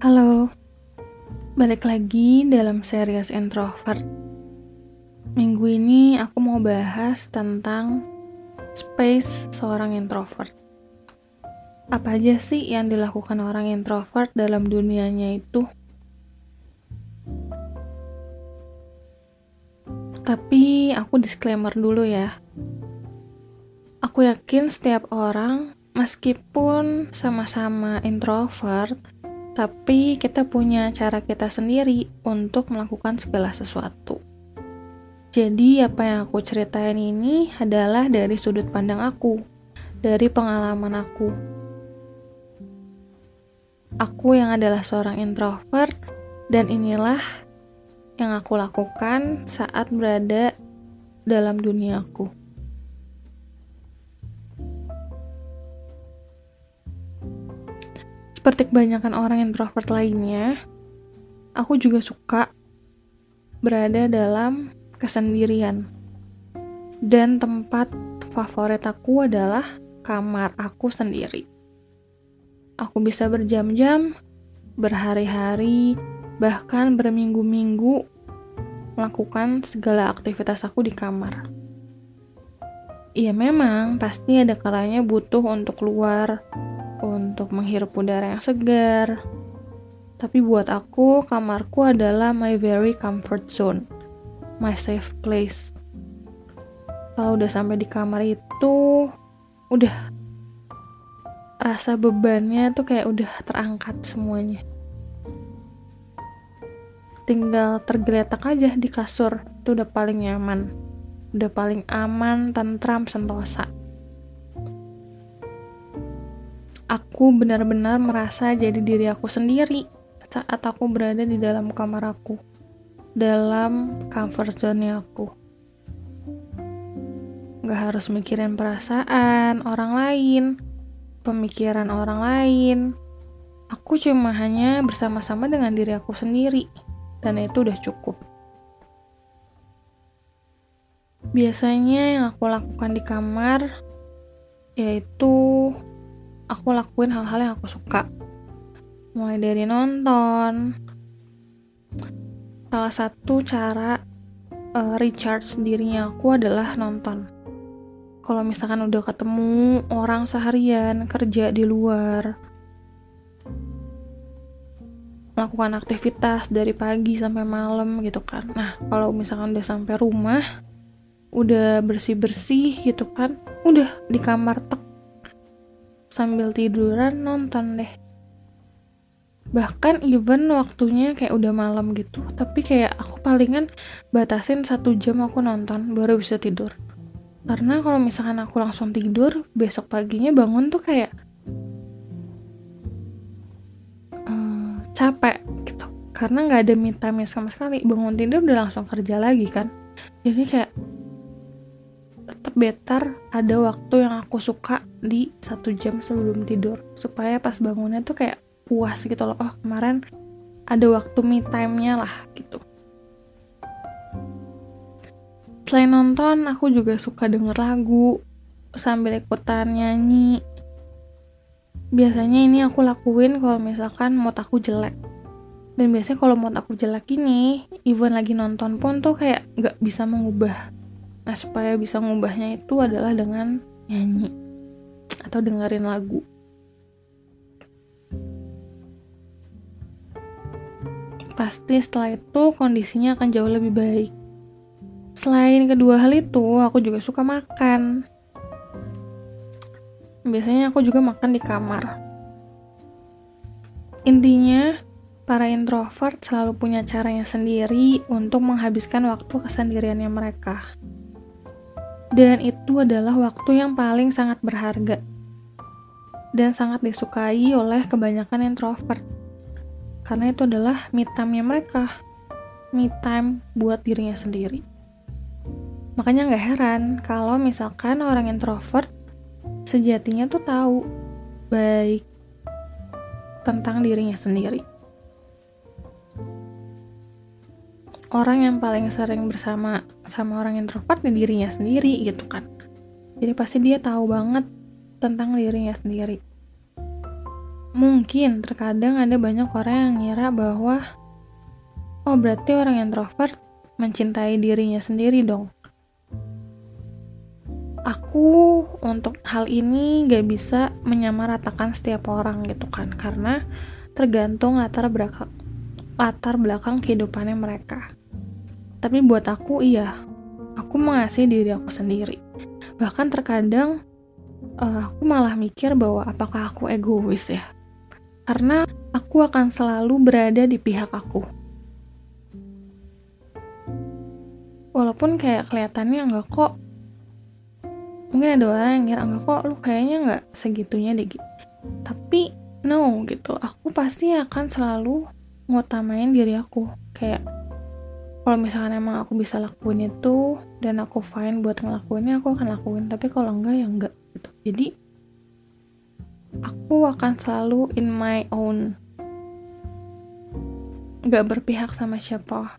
Halo, balik lagi dalam series introvert. Minggu ini aku mau bahas tentang space seorang introvert. Apa aja sih yang dilakukan orang introvert dalam dunianya itu? Tapi aku disclaimer dulu ya. Aku yakin setiap orang, meskipun sama-sama introvert, tapi kita punya cara kita sendiri untuk melakukan segala sesuatu. Jadi, apa yang aku ceritain ini adalah dari sudut pandang aku, dari pengalaman aku. Aku yang adalah seorang introvert, dan inilah yang aku lakukan saat berada dalam dunia Seperti kebanyakan orang introvert lainnya, aku juga suka berada dalam kesendirian. Dan tempat favorit aku adalah kamar aku sendiri. Aku bisa berjam-jam, berhari-hari, bahkan berminggu-minggu melakukan segala aktivitas aku di kamar. Iya memang, pasti ada kalanya butuh untuk keluar, untuk menghirup udara yang segar. Tapi buat aku, kamarku adalah my very comfort zone my safe place. Kalau udah sampai di kamar itu, udah rasa bebannya tuh kayak udah terangkat semuanya. Tinggal tergeletak aja di kasur, itu udah paling nyaman. Udah paling aman, tentram, sentosa. Aku benar-benar merasa jadi diri aku sendiri saat aku berada di dalam kamar aku dalam comfort zone aku. Gak harus mikirin perasaan orang lain, pemikiran orang lain. Aku cuma hanya bersama-sama dengan diri aku sendiri, dan itu udah cukup. Biasanya yang aku lakukan di kamar yaitu aku lakuin hal-hal yang aku suka. Mulai dari nonton, salah satu cara uh, recharge dirinya aku adalah nonton. Kalau misalkan udah ketemu orang seharian kerja di luar, melakukan aktivitas dari pagi sampai malam gitu kan. Nah, kalau misalkan udah sampai rumah, udah bersih-bersih gitu kan, udah di kamar tek sambil tiduran nonton deh. Bahkan even waktunya kayak udah malam gitu tapi kayak aku palingan batasin satu jam aku nonton baru bisa tidur. Karena kalau misalkan aku langsung tidur besok paginya bangun tuh kayak um, capek gitu. Karena nggak ada me time sama sekali. Bangun tidur udah langsung kerja lagi kan. Jadi kayak tetap better ada waktu yang aku suka di satu jam sebelum tidur. Supaya pas bangunnya tuh kayak puas gitu loh. Oh kemarin ada waktu me time-nya lah gitu. Selain nonton aku juga suka denger lagu sambil ikutan nyanyi. Biasanya ini aku lakuin kalau misalkan mood aku jelek. Dan biasanya kalau mood aku jelek ini even lagi nonton pun tuh kayak nggak bisa mengubah nah supaya bisa mengubahnya itu adalah dengan nyanyi atau dengerin lagu pasti setelah itu kondisinya akan jauh lebih baik. Selain kedua hal itu, aku juga suka makan. Biasanya aku juga makan di kamar. Intinya, para introvert selalu punya caranya sendiri untuk menghabiskan waktu kesendiriannya mereka. Dan itu adalah waktu yang paling sangat berharga dan sangat disukai oleh kebanyakan introvert. Karena itu adalah me time-nya mereka. Me time buat dirinya sendiri. Makanya nggak heran kalau misalkan orang introvert sejatinya tuh tahu baik tentang dirinya sendiri. Orang yang paling sering bersama sama orang introvert ya dirinya sendiri gitu kan. Jadi pasti dia tahu banget tentang dirinya sendiri. Mungkin terkadang ada banyak orang yang ngira bahwa oh berarti orang introvert mencintai dirinya sendiri dong. Aku untuk hal ini gak bisa menyamaratakan setiap orang gitu kan karena tergantung latar belakang latar belakang kehidupannya mereka. Tapi buat aku iya, aku mengasihi diri aku sendiri. Bahkan terkadang uh, aku malah mikir bahwa apakah aku egois ya? Karena aku akan selalu berada di pihak aku. Walaupun kayak kelihatannya enggak kok mungkin ada orang yang ngira enggak kok lu kayaknya enggak segitunya deh gitu. Tapi no gitu, aku pasti akan selalu ngutamain diri aku. Kayak kalau misalkan emang aku bisa lakuin itu dan aku fine buat ngelakuinnya aku akan lakuin. Tapi kalau enggak ya enggak gitu. Jadi aku akan selalu in my own. Nggak berpihak sama siapa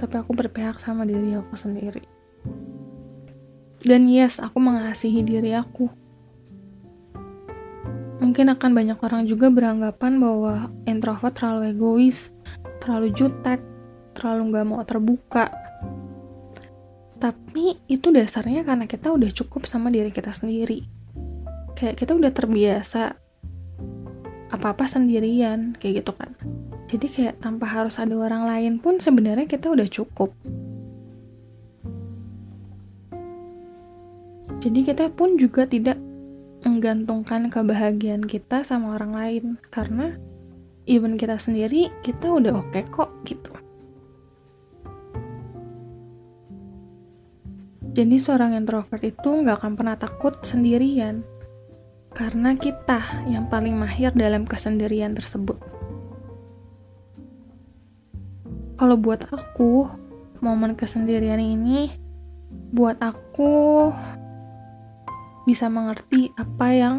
tapi aku berpihak sama diri aku sendiri. Dan yes aku mengasihi diri aku. Mungkin akan banyak orang juga beranggapan bahwa introvert terlalu egois terlalu jutek terlalu nggak mau terbuka. Tapi itu dasarnya karena kita udah cukup sama diri kita sendiri. Kayak kita udah terbiasa apa-apa sendirian kayak gitu kan. Jadi kayak tanpa harus ada orang lain pun sebenarnya kita udah cukup. Jadi kita pun juga tidak menggantungkan kebahagiaan kita sama orang lain. Karena even kita sendiri kita udah oke okay kok gitu Jadi seorang introvert itu nggak akan pernah takut sendirian, karena kita yang paling mahir dalam kesendirian tersebut. Kalau buat aku, momen kesendirian ini buat aku bisa mengerti apa yang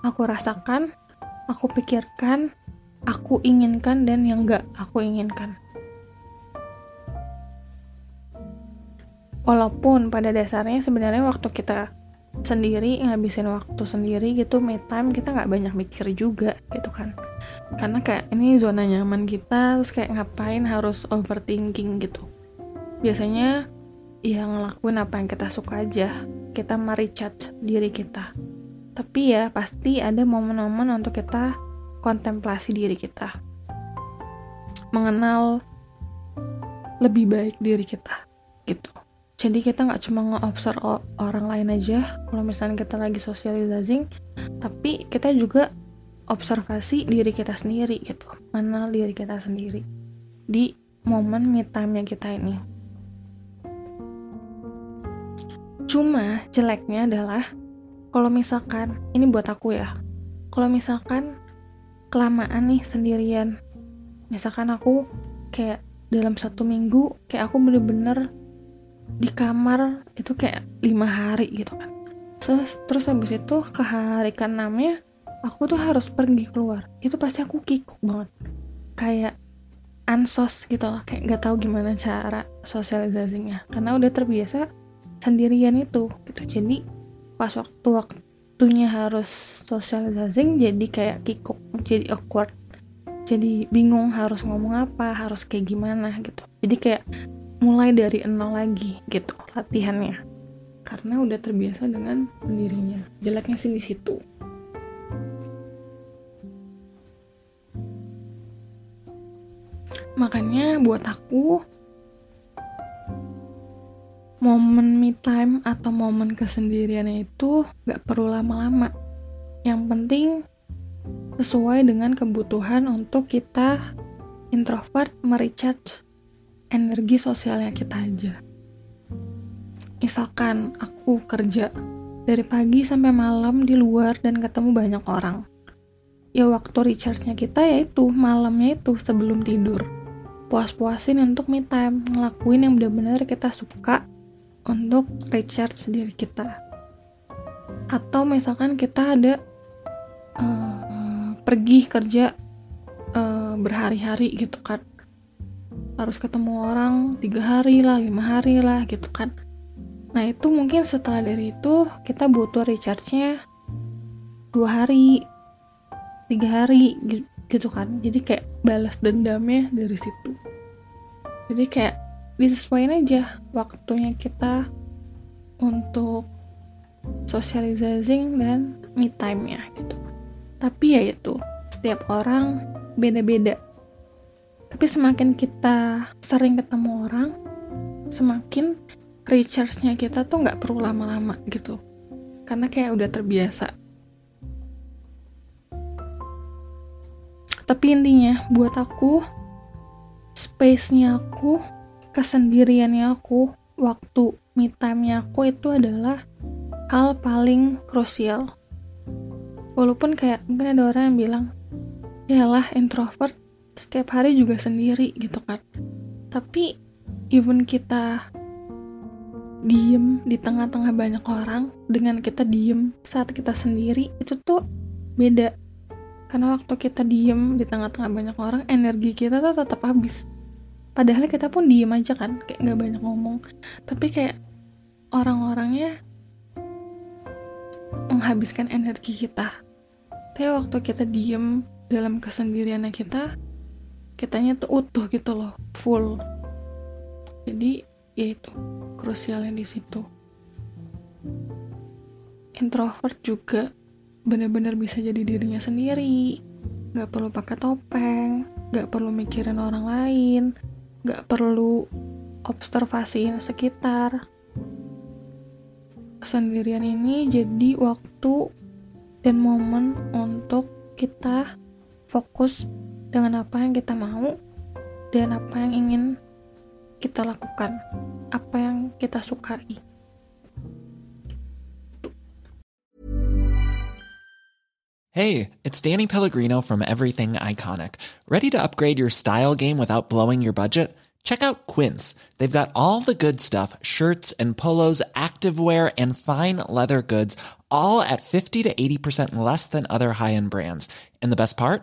aku rasakan, aku pikirkan, aku inginkan, dan yang nggak aku inginkan. Walaupun pada dasarnya sebenarnya waktu kita sendiri ngabisin waktu sendiri gitu me time kita nggak banyak mikir juga gitu kan. Karena kayak ini zona nyaman kita terus kayak ngapain harus overthinking gitu. Biasanya ya ngelakuin apa yang kita suka aja kita merecharge diri kita. Tapi ya pasti ada momen-momen untuk kita kontemplasi diri kita. Mengenal lebih baik diri kita gitu jadi kita nggak cuma nge-observe orang lain aja. Kalau misalnya kita lagi socializing tapi kita juga observasi diri kita sendiri gitu. Mana diri kita sendiri di momen me time kita ini. Cuma jeleknya adalah kalau misalkan ini buat aku ya kalau misalkan kelamaan nih sendirian. Misalkan aku kayak dalam satu minggu kayak aku bener-bener di kamar itu kayak lima hari gitu kan. Terus terus habis itu ke hari ke enamnya aku tuh harus pergi keluar. Itu pasti aku kikuk banget. Kayak ansos gitu loh kayak nggak tahu gimana cara sosialisasinya. Karena udah terbiasa sendirian itu gitu. Jadi pas waktu waktunya harus sosialisasi jadi kayak kikuk jadi awkward. Jadi bingung harus ngomong apa harus kayak gimana gitu. Jadi kayak mulai dari nol lagi gitu latihannya. Karena udah terbiasa dengan sendirinya. Jeleknya sih di situ. Makanya buat aku momen me time atau momen kesendiriannya itu gak perlu lama-lama. Yang penting sesuai dengan kebutuhan untuk kita introvert merecharge energi sosialnya kita aja. misalkan aku kerja dari pagi sampai malam di luar dan ketemu banyak orang. Ya waktu recharge-nya kita yaitu malamnya itu sebelum tidur. Puas-puasin untuk me time, ngelakuin yang benar-benar kita suka untuk recharge diri kita. Atau misalkan kita ada uh, pergi kerja uh, berhari-hari gitu kan harus ketemu orang tiga hari lah lima hari lah gitu kan. Nah itu mungkin setelah dari itu kita butuh recharge-nya dua hari tiga hari gitu kan. Jadi kayak balas dendamnya dari situ. Jadi kayak disesuaikan aja waktunya kita untuk socializing dan me time-nya gitu. Tapi ya itu setiap orang beda-beda tapi semakin kita sering ketemu orang, semakin recharge-nya kita tuh nggak perlu lama-lama gitu. Karena kayak udah terbiasa. Tapi intinya, buat aku, space-nya aku, kesendiriannya aku, waktu me time-nya aku itu adalah hal paling krusial. Walaupun kayak mungkin ada orang yang bilang, yalah introvert setiap hari juga sendiri gitu kan. Tapi even kita diem di tengah-tengah banyak orang dengan kita diem saat kita sendiri itu tuh beda. Karena waktu kita diem di tengah-tengah banyak orang energi kita tuh tetap habis. Padahal kita pun diem aja kan kayak nggak banyak ngomong. Tapi kayak orang-orangnya menghabiskan energi kita. Tapi waktu kita diem dalam kesendiriannya kita kitanya tuh utuh gitu loh full. Jadi ya itu krusialnya di situ. Introvert juga bener-bener bisa jadi dirinya sendiri. Nggak perlu pakai topeng nggak perlu mikirin orang lain nggak perlu observasiin sekitar. Sendirian ini jadi waktu dan momen untuk kita fokus dengan apa yang kita mau dan apa yang ingin kita lakukan, apa yang kita sukai. Hey, it's Danny Pellegrino from Everything Iconic. Ready to upgrade your style game without blowing your budget? Check out Quince. They've got all the good stuff shirts and polos, activewear, and fine leather goods, all at 50 to 80% less than other high end brands. And the best part?